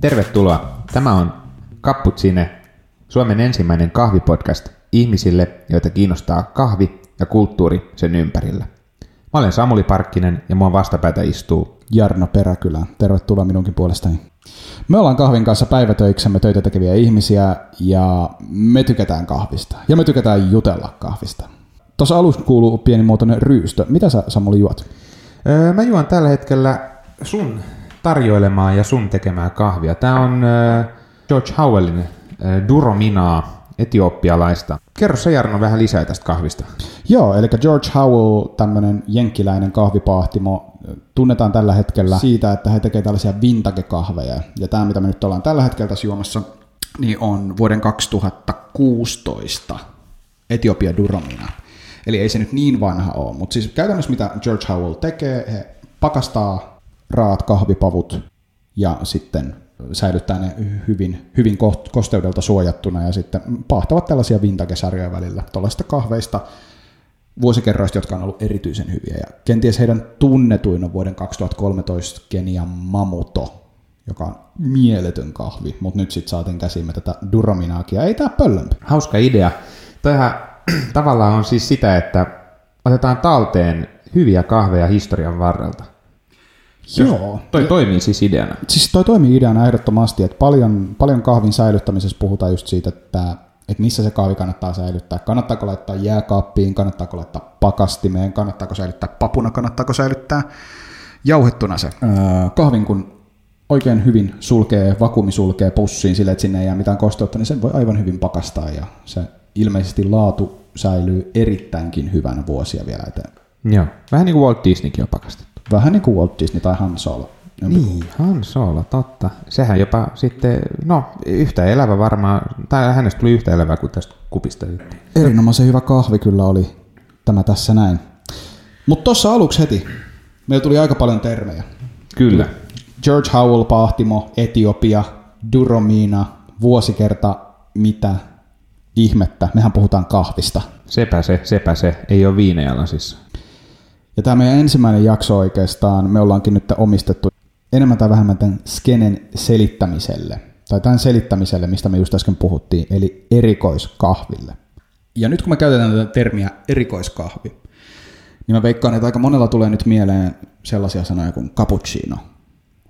Tervetuloa. Tämä on Cappuccine, Suomen ensimmäinen kahvipodcast ihmisille, joita kiinnostaa kahvi ja kulttuuri sen ympärillä. Mä olen Samuli Parkkinen ja mua vastapäätä istuu Jarno Peräkylä. Tervetuloa minunkin puolestani. Me ollaan kahvin kanssa päivätöiksemme töitä tekeviä ihmisiä ja me tykätään kahvista. Ja me tykätään jutella kahvista. Tuossa alussa kuuluu pienimuotoinen ryystö. Mitä sä Samuli juot? Öö, mä juon tällä hetkellä sun tarjoilemaa ja sun tekemää kahvia. Tämä on öö, George Howellin öö, Durominaa etiopialaista. Kerro sä Jarno vähän lisää tästä kahvista. Joo, eli George Howell, tämmöinen jenkkiläinen kahvipaahtimo, tunnetaan tällä hetkellä siitä, että he tekevät tällaisia vintage-kahveja. Ja tämä, mitä me nyt ollaan tällä hetkellä tässä juomassa, niin on vuoden 2016 Etiopia Duromina. Eli ei se nyt niin vanha ole, mutta siis käytännössä mitä George Howell tekee, he pakastaa raat kahvipavut ja sitten säilyttää ne hyvin, hyvin kosteudelta suojattuna ja sitten pahtavat tällaisia vintage-sarjoja välillä tuollaista kahveista vuosikerroista, jotka on ollut erityisen hyviä. Ja kenties heidän tunnetuin on vuoden 2013 Kenian Mamuto, joka on mieletön kahvi, mutta nyt sitten saatiin käsimme tätä Durominaakia. Ei tää pöllömpi. Hauska idea. Tähän tavallaan on siis sitä, että otetaan talteen hyviä kahveja historian varrelta. Joo. Toi toimii siis ideana. Siis toi toimii ideana ehdottomasti, että paljon, paljon kahvin säilyttämisessä puhutaan just siitä, että, että missä se kahvi kannattaa säilyttää. Kannattaako laittaa jääkaappiin, kannattaako laittaa pakastimeen, kannattaako säilyttää papuna, kannattaako säilyttää jauhettuna se öö, kahvin, kun oikein hyvin sulkee, vakuumi sulkee pussiin sille, että sinne ei jää mitään kosteutta, niin sen voi aivan hyvin pakastaa ja se ilmeisesti laatu säilyy erittäinkin hyvänä vuosia vielä eteen. Joo, vähän niin kuin Walt Disneykin on pakastettu. Vähän niin kuin Walt Disney tai Han Solo. Niin, Han Solo, totta. Sehän jopa sitten, no yhtä elävä varmaan, tai hänestä tuli yhtä elävää kuin tästä kupista. Erinomaisen hyvä kahvi kyllä oli tämä tässä näin. Mutta tuossa aluksi heti, meillä tuli aika paljon termejä. Kyllä. George Howell, Pahtimo, Etiopia, Duromina, vuosikerta, mitä ihmettä. Mehän puhutaan kahvista. Sepä se, sepä se. Ei ole viinejalasissa. Ja tämä meidän ensimmäinen jakso oikeastaan, me ollaankin nyt omistettu enemmän tai vähemmän tämän skenen selittämiselle, tai tämän selittämiselle, mistä me just äsken puhuttiin, eli erikoiskahville. Ja nyt kun me käytetään tätä termiä erikoiskahvi, niin mä veikkaan, että aika monella tulee nyt mieleen sellaisia sanoja kuin cappuccino,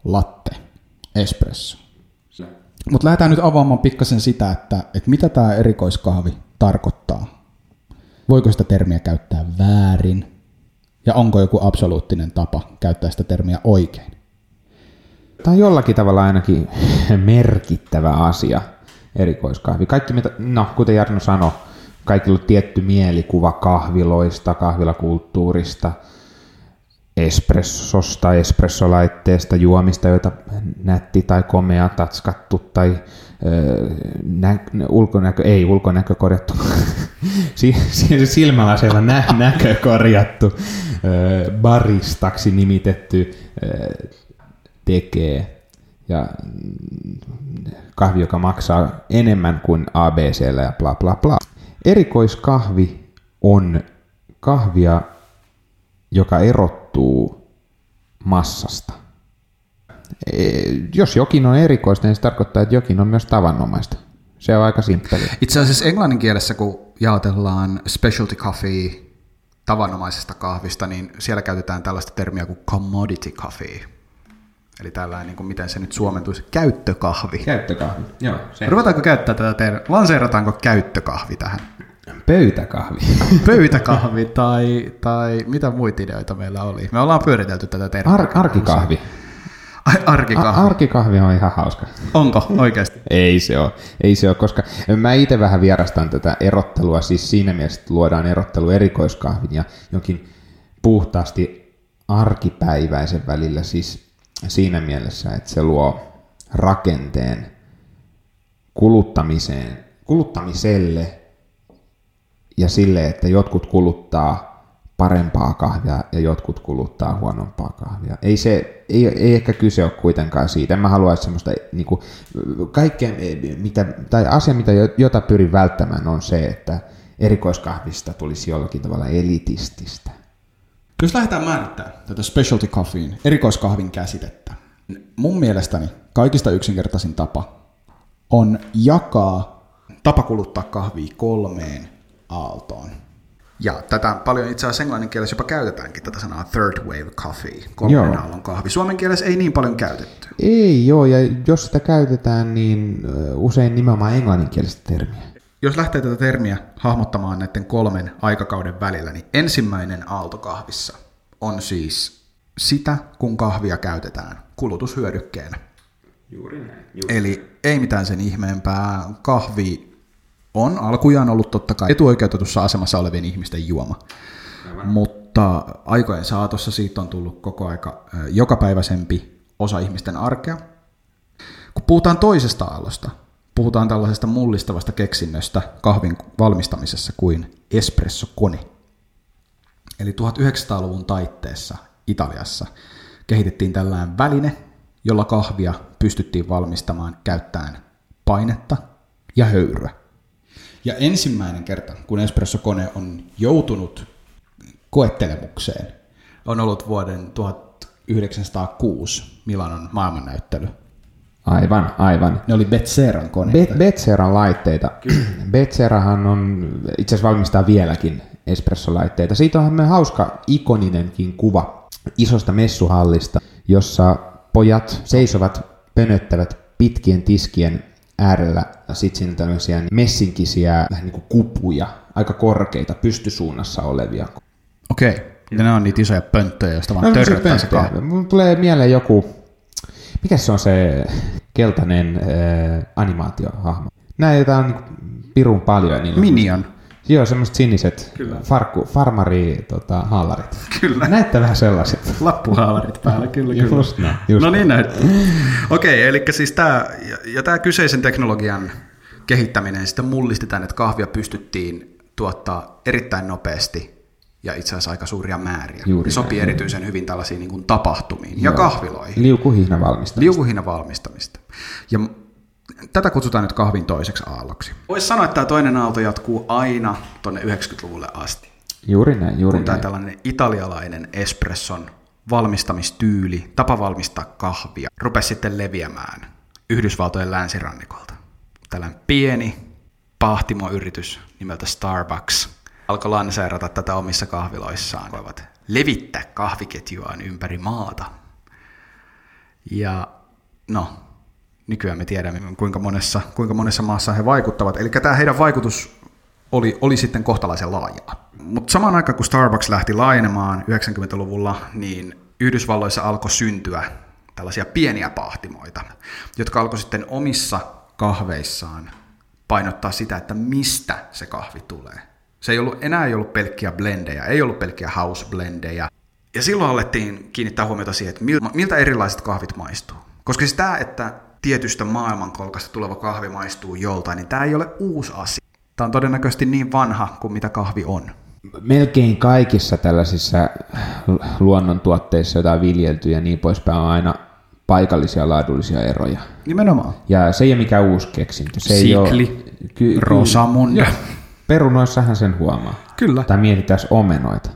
latte, espresso. Mutta lähdetään nyt avaamaan pikkasen sitä, että, että mitä tämä erikoiskahvi tarkoittaa. Voiko sitä termiä käyttää väärin? Ja onko joku absoluuttinen tapa käyttää sitä termiä oikein? Tämä on jollakin tavalla ainakin merkittävä asia, erikoiskahvi. Kaikki, mitä, no kuten Jarno sanoi, kaikilla on tietty mielikuva kahviloista, kahvilakulttuurista, espressosta, espressolaitteesta, juomista, joita nätti tai komea tatskattu tai nä, ulkonäkö, ei ulkonäkö korjattu, silmälaseella nä, näkö korjattu, baristaksi nimitetty tekee ja kahvi, joka maksaa enemmän kuin ABCllä ja bla bla bla. Erikoiskahvi on kahvia, joka erottuu massasta. E, jos jokin on erikoista, niin se tarkoittaa, että jokin on myös tavanomaista. Se on aika simppeli. Itse asiassa englannin kielessä, kun jaotellaan specialty coffee tavanomaisesta kahvista, niin siellä käytetään tällaista termiä kuin commodity coffee. Eli tällainen, niin kuin miten se nyt suomentuisi, käyttökahvi. Käyttökahvi, joo. Se. Ruvetaanko käyttää tätä termiä? Lanseerataanko käyttökahvi tähän? Pöytäkahvi. Pöytäkahvi tai, tai mitä muita ideoita meillä oli? Me ollaan pyöritelty tätä termiä. Ar- arkikahvi. Ai, arkikahvi. A- arkikahvi on ihan hauska. Onko oikeasti? Ei se ole, ei se ole, koska mä itse vähän vierastan tätä erottelua, siis siinä mielessä, että luodaan erottelu erikoiskahvin ja jonkin puhtaasti arkipäiväisen välillä, siis siinä mielessä, että se luo rakenteen kuluttamiseen, kuluttamiselle ja sille, että jotkut kuluttaa parempaa kahvia ja jotkut kuluttaa huonompaa kahvia. Ei, se, ei, ei ehkä kyse ole kuitenkaan siitä. En mä halua semmoista, niin kuin, kaikkea, mitä, tai asia, mitä, jota pyrin välttämään, on se, että erikoiskahvista tulisi jollakin tavalla elitististä. Jos lähdetään määrittämään tätä specialty coffeein, erikoiskahvin käsitettä, mun mielestäni kaikista yksinkertaisin tapa on jakaa tapa kuluttaa kahvia kolmeen aaltoon. Ja tätä paljon itse asiassa englannin kielessä jopa käytetäänkin, tätä sanaa third wave coffee, kolmen Joo. aallon kahvi. Suomen kielessä ei niin paljon käytetty. Ei joo, ja jos sitä käytetään, niin usein nimenomaan englanninkielistä termiä. Jos lähtee tätä termiä hahmottamaan näiden kolmen aikakauden välillä, niin ensimmäinen aalto kahvissa on siis sitä, kun kahvia käytetään kulutushyödykkeenä. Juuri näin. Eli ei mitään sen ihmeempää. Kahvi on alkujaan ollut totta kai etuoikeutetussa asemassa olevien ihmisten juoma. Mutta aikojen saatossa siitä on tullut koko aika jokapäiväisempi osa ihmisten arkea. Kun puhutaan toisesta aallosta, puhutaan tällaisesta mullistavasta keksinnöstä kahvin valmistamisessa kuin espressokone. Eli 1900-luvun taitteessa Italiassa kehitettiin tällainen väline, jolla kahvia pystyttiin valmistamaan käyttäen painetta ja höyryä. Ja ensimmäinen kerta, kun espressokone on joutunut koettelemukseen, on ollut vuoden 1906 Milanon maailmannäyttely. Aivan, aivan. Ne oli Betseran koneita. Bet- Betseran laitteita. Betserahan on, itse asiassa valmistaa vieläkin espressolaitteita. Siitä on me hauska ikoninenkin kuva isosta messuhallista, jossa pojat seisovat, pönöttävät pitkien tiskien äärellä. Sitten siinä tällaisia messinkisiä vähän niin kuin kupuja, aika korkeita, pystysuunnassa olevia. Okei, ja ne on niitä isoja pönttöjä, joista vaan No, törröttää se kahvi. Mulle tulee mieleen joku, mikä se on se keltainen äh, animaatiohahmo? Näitä on niinku pirun paljon. on Minion. Joo, semmoiset siniset farkku, farmari tota, haalarit. Kyllä. Näyttää vähän sellaiset. Lappuhaalarit päällä, kyllä, Just näin, just no niin näyttää. Okei, eli siis tämä, ja, ja tämä kyseisen teknologian kehittäminen sitten mullisti tämän, että kahvia pystyttiin tuottaa erittäin nopeasti ja itse asiassa aika suuria määriä. Juuri ja sopii näin. erityisen hyvin tällaisiin niin kuin tapahtumiin ja Joo. kahviloihin. Liukuhihna valmista. Liukuhinnan valmistamista. Ja tätä kutsutaan nyt kahvin toiseksi aalloksi. Voisi sanoa, että tämä toinen aalto jatkuu aina tuonne 90-luvulle asti. Juuri näin, juuri Kun tämä näin. tällainen italialainen espresson valmistamistyyli, tapa valmistaa kahvia, rupesi sitten leviämään Yhdysvaltojen länsirannikolta. Tällainen pieni pahtimoyritys nimeltä Starbucks alkoi lanseerata tätä omissa kahviloissaan. Voivat levittää kahviketjuaan ympäri maata. Ja no, nykyään me tiedämme, kuinka monessa, kuinka monessa maassa he vaikuttavat. Eli tämä heidän vaikutus oli, oli sitten kohtalaisen laajaa. Mutta samaan aikaan, kun Starbucks lähti laajenemaan 90-luvulla, niin Yhdysvalloissa alkoi syntyä tällaisia pieniä pahtimoita, jotka alkoi sitten omissa kahveissaan painottaa sitä, että mistä se kahvi tulee. Se ei ollut, enää ei ollut pelkkiä blendejä, ei ollut pelkkiä house blendejä. Ja silloin alettiin kiinnittää huomiota siihen, että mil- miltä erilaiset kahvit maistuu. Koska siis tämä, että tietystä maailmankolkasta tuleva kahvi maistuu joltain, niin tämä ei ole uusi asia. Tämä on todennäköisesti niin vanha kuin mitä kahvi on. Melkein kaikissa tällaisissa luonnontuotteissa, joita on viljelty ja niin poispäin, on aina paikallisia laadullisia eroja. Nimenomaan. Ja se ei ole mikään uusi keksintö. Se ei Sikli, ole, ky- Rosamunda. Joo. Perunoissahan sen huomaa. Kyllä. Tai mietitään omenoita.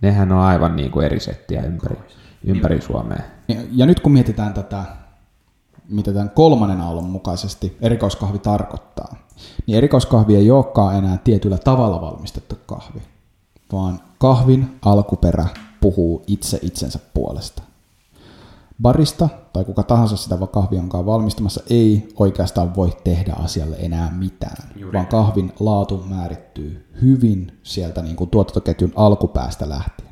Nehän on aivan niin kuin eri settiä ympäri, ympäri Suomea. Ja, ja nyt kun mietitään tätä, mitä tämän kolmannen aallon mukaisesti erikoiskahvi tarkoittaa, niin erikoiskahvi ei olekaan enää tietyllä tavalla valmistettu kahvi, vaan kahvin alkuperä puhuu itse itsensä puolesta. Barista tai kuka tahansa sitä kahvi onkaan valmistamassa ei oikeastaan voi tehdä asialle enää mitään, Juuri. vaan kahvin laatu määrittyy hyvin sieltä niin kuin tuotantoketjun alkupäästä lähtien.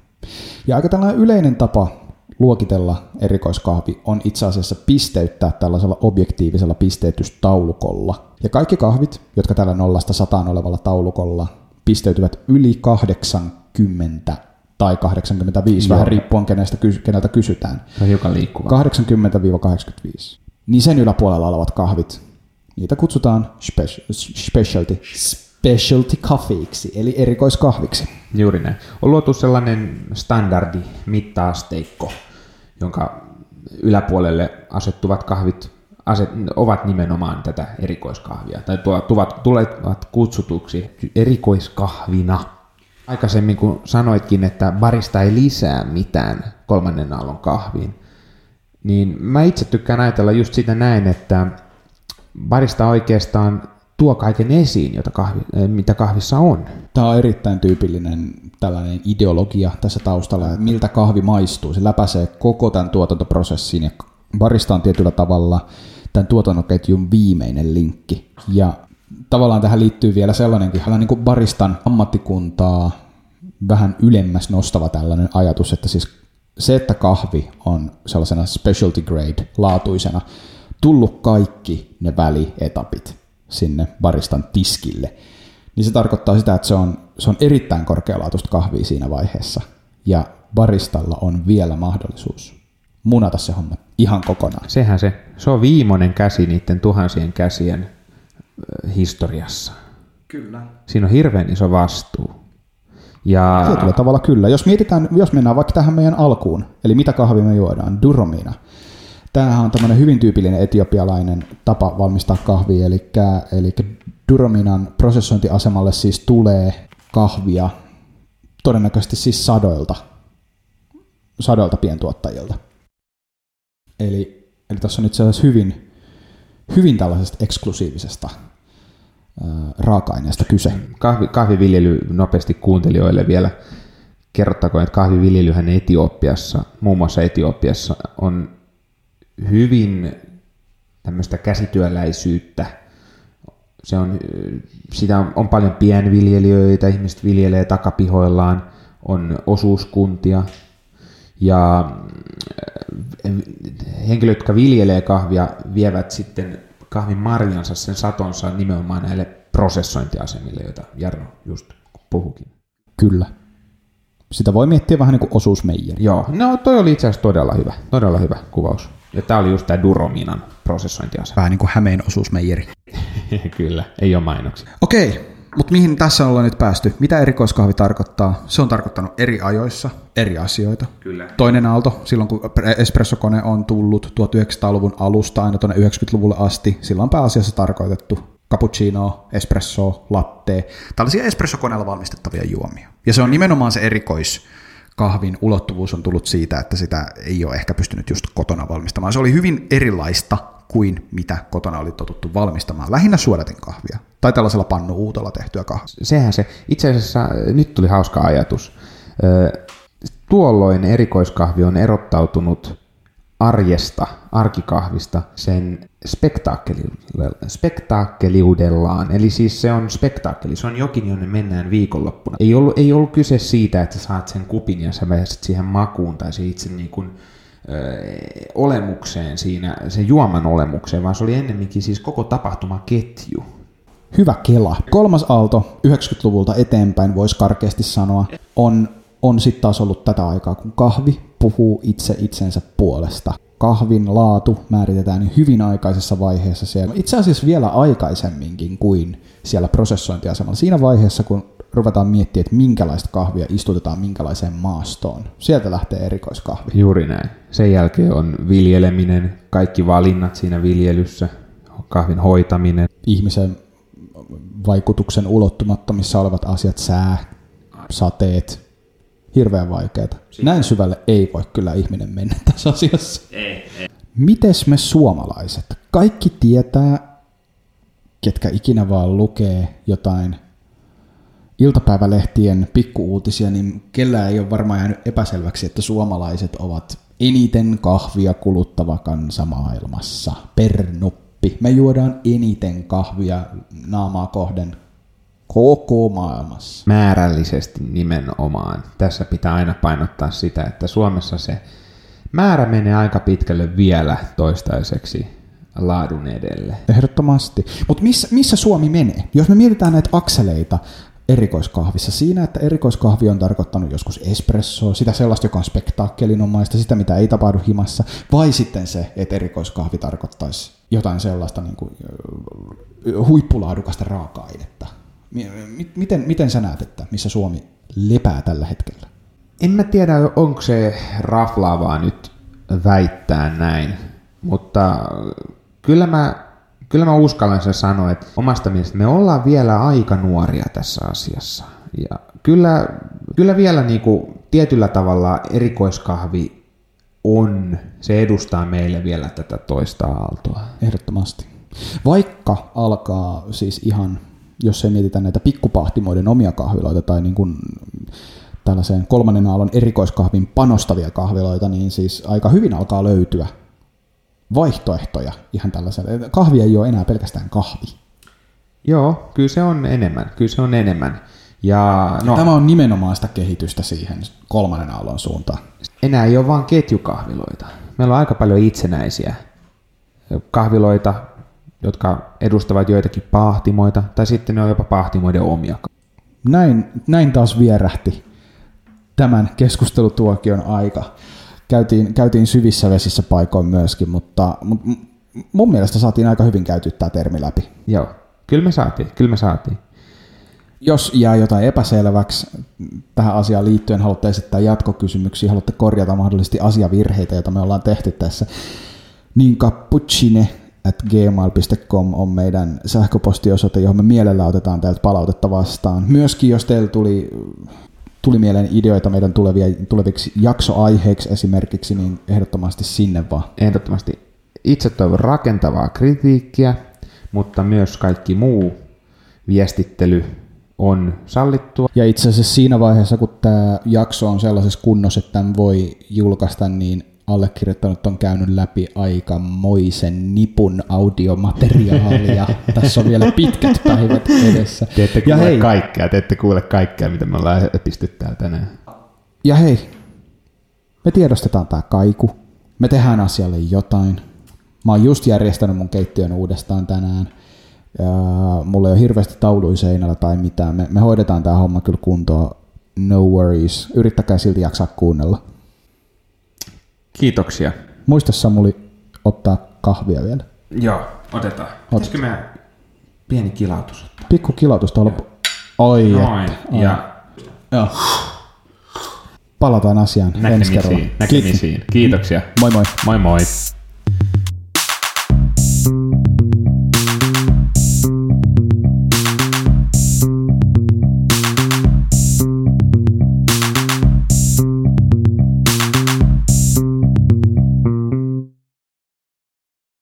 Ja aika tällainen yleinen tapa luokitella erikoiskahvi on itse asiassa pisteyttää tällaisella objektiivisella pisteytystaulukolla. Ja kaikki kahvit, jotka tällä nollasta sataan olevalla taulukolla pisteytyvät yli 80 tai 85, Joo. vähän riippuen kenestä, keneltä kysytään. Se on hiukan liikkuva. 80-85. Niin sen yläpuolella olevat kahvit, niitä kutsutaan speci- specialty, specialty coffeeiksi, eli erikoiskahviksi. Juuri näin. On luotu sellainen standardi mittaasteikko, jonka yläpuolelle asettuvat kahvit aset, ovat nimenomaan tätä erikoiskahvia, tai tuovat, tulevat kutsutuksi erikoiskahvina. Aikaisemmin kun sanoitkin, että barista ei lisää mitään kolmannen aallon kahviin, niin mä itse tykkään ajatella just sitä näin, että barista oikeastaan tuo kaiken esiin, jota kahvi, eh, mitä kahvissa on. Tämä on erittäin tyypillinen tällainen ideologia tässä taustalla, että miltä kahvi maistuu. Se läpäisee koko tämän tuotantoprosessin ja barista on tietyllä tavalla tämän tuotantoketjun viimeinen linkki. Ja tavallaan tähän liittyy vielä sellainenkin, niin baristan ammattikuntaa vähän ylemmäs nostava tällainen ajatus, että siis se, että kahvi on sellaisena specialty grade laatuisena, tullut kaikki ne välietapit sinne baristan tiskille, niin se tarkoittaa sitä, että se on, se on erittäin korkealaatuista kahvia siinä vaiheessa. Ja baristalla on vielä mahdollisuus munata se homma ihan kokonaan. Sehän se, se on viimeinen käsi niiden tuhansien käsien historiassa. Kyllä. Siinä on hirveän iso vastuu. Ja... Tietyllä tavalla kyllä. Jos mietitään, jos mennään vaikka tähän meidän alkuun, eli mitä kahvia me juodaan, duromina. Tämähän on tämmöinen hyvin tyypillinen etiopialainen tapa valmistaa kahvia, eli, eli durominan prosessointiasemalle siis tulee kahvia todennäköisesti siis sadoilta, sadoilta pientuottajilta. Eli, eli tässä on nyt sellaisessa hyvin, hyvin tällaisesta eksklusiivisesta raaka-aineesta kyse. Kahvi, kahviviljely nopeasti kuuntelijoille vielä. Kerrottakoon, että kahviviljelyhän Etiopiassa, muun muassa Etiopiassa, on hyvin tämmöistä käsityöläisyyttä. Se on, sitä on, on paljon pienviljelijöitä, ihmiset viljelee takapihoillaan, on osuuskuntia ja henkilöt, jotka viljelee kahvia, vievät sitten kahvin marjansa, sen satonsa nimenomaan näille prosessointiasemille, joita Jarno just puhukin. Kyllä. Sitä voi miettiä vähän niin kuin osuusmeijeri. Joo, no toi oli itse asiassa todella hyvä, todella hyvä kuvaus. Ja tämä oli just tämä Durominan prosessointiasema. Vähän niin kuin Hämeen osuusmeijeri. Kyllä, ei ole mainoksia. Okei, mutta mihin tässä ollaan nyt päästy? Mitä erikoiskahvi tarkoittaa? Se on tarkoittanut eri ajoissa eri asioita. Kyllä. Toinen aalto, silloin kun espressokone on tullut 1900-luvun alusta aina tuonne 90-luvulle asti, sillä on pääasiassa tarkoitettu cappuccino, espresso, latte, tällaisia espressokoneella valmistettavia juomia. Ja se on nimenomaan se erikois kahvin ulottuvuus on tullut siitä, että sitä ei ole ehkä pystynyt just kotona valmistamaan. Se oli hyvin erilaista kuin mitä kotona oli totuttu valmistamaan. Lähinnä suodatin kahvia tai tällaisella pannuutolla tehtyä kahvia. Sehän se, itse asiassa nyt tuli hauska ajatus. Tuolloin erikoiskahvi on erottautunut arjesta, arkikahvista sen spektaakkeliudellaan. Eli siis se on spektaakkeli, se on jokin, jonne mennään viikonloppuna. Ei ollut, ei ollut kyse siitä, että saat sen kupin ja sä pääset siihen makuun tai se itse niin kuin, olemukseen siinä, sen juoman olemukseen, vaan se oli ennemminkin siis koko tapahtumaketju. Hyvä kela. Kolmas aalto 90-luvulta eteenpäin, voisi karkeasti sanoa, on, on sitten taas ollut tätä aikaa, kun kahvi puhuu itse itsensä puolesta. Kahvin laatu määritetään hyvin aikaisessa vaiheessa siellä. Itse asiassa vielä aikaisemminkin kuin siellä prosessointiasemalla. Siinä vaiheessa, kun ruvetaan miettimään, että minkälaista kahvia istutetaan minkälaiseen maastoon. Sieltä lähtee erikoiskahvi. Juuri näin. Sen jälkeen on viljeleminen, kaikki valinnat siinä viljelyssä, kahvin hoitaminen. Ihmisen vaikutuksen ulottumattomissa olevat asiat, sää, sateet, hirveän vaikeaa. Näin syvälle ei voi kyllä ihminen mennä tässä asiassa. Ei, ei. Mites me suomalaiset? Kaikki tietää, ketkä ikinä vaan lukee jotain iltapäivälehtien pikkuuutisia, niin kellään ei ole varmaan jäänyt epäselväksi, että suomalaiset ovat eniten kahvia kuluttava kansa maailmassa per nuppi. Me juodaan eniten kahvia naamaa kohden koko maailmassa. Määrällisesti nimenomaan. Tässä pitää aina painottaa sitä, että Suomessa se määrä menee aika pitkälle vielä toistaiseksi laadun edelle. Ehdottomasti. Mutta missä, missä Suomi menee? Jos me mietitään näitä akseleita erikoiskahvissa, siinä, että erikoiskahvi on tarkoittanut joskus espressoa, sitä sellaista, joka on spektaakkelinomaista, sitä, mitä ei tapahdu himassa, vai sitten se, että erikoiskahvi tarkoittaisi jotain sellaista niin kuin, huippulaadukasta raaka-ainetta, Miten, miten sä näet, että missä Suomi lepää tällä hetkellä? En mä tiedä, onko se raflaavaa nyt väittää näin, mutta kyllä mä, kyllä mä uskallan sen sanoa, että omasta mielestä me ollaan vielä aika nuoria tässä asiassa. Ja kyllä, kyllä vielä niin kuin tietyllä tavalla erikoiskahvi on, se edustaa meille vielä tätä toista aaltoa. Ehdottomasti. Vaikka alkaa siis ihan, jos ei mietitä näitä pikkupahtimoiden omia kahviloita tai niin kuin tällaiseen kolmannen aallon erikoiskahvin panostavia kahviloita, niin siis aika hyvin alkaa löytyä vaihtoehtoja ihan tällaiselle. Kahvi ei ole enää pelkästään kahvi. Joo, kyllä se on enemmän, kyllä se on enemmän. Ja, no, Tämä on nimenomaan sitä kehitystä siihen kolmannen aallon suuntaan. Enää ei ole vain ketjukahviloita. Meillä on aika paljon itsenäisiä kahviloita, jotka edustavat joitakin pahtimoita, tai sitten ne on jopa pahtimoiden omia. Näin, näin taas vierähti tämän keskustelutuokion aika. Käytiin, käytiin syvissä vesissä paikoin myöskin, mutta, mutta mun mielestä saatiin aika hyvin käyty tämä termi läpi. Joo, kyllä me saatiin, kyllä me saatiin. Jos jää jotain epäselväksi tähän asiaan liittyen, haluatte esittää jatkokysymyksiä, haluatte korjata mahdollisesti asiavirheitä, joita me ollaan tehty tässä, niin cappuccine at gmail.com on meidän sähköpostiosoite, johon me mielellä otetaan täältä palautetta vastaan. Myöskin jos teillä tuli, tuli mieleen ideoita meidän tulevia, tuleviksi jaksoaiheiksi esimerkiksi, niin ehdottomasti sinne vaan. Ehdottomasti itse toivon rakentavaa kritiikkiä, mutta myös kaikki muu viestittely on sallittua. Ja itse asiassa siinä vaiheessa, kun tämä jakso on sellaisessa kunnossa, että tämän voi julkaista, niin allekirjoittanut on käynyt läpi aikamoisen nipun audiomateriaalia. Tässä on vielä pitkät päivät edessä. Te ette kuule ja hei, kaikkea, te ette kuule kaikkea, mitä me ollaan täällä tänään. Ja hei, me tiedostetaan tämä kaiku. Me tehdään asialle jotain. Mä oon just järjestänyt mun keittiön uudestaan tänään. Ja mulla ei ole hirveästi tauluja seinällä tai mitään. Me, me hoidetaan tämä homma kyllä kuntoon. No worries. Yrittäkää silti jaksaa kuunnella. Kiitoksia. Muista Samuli ottaa kahvia vielä. Joo, otetaan. Pitäisikö me pieni kilautus ottaa? Pikku kilautus tuolla. Oi, Noin. Että, ja... Joo. Palataan asiaan näkemisiin, ensi kerralla. Näkemisiin. Kiitoksia. Moi moi. Moi moi.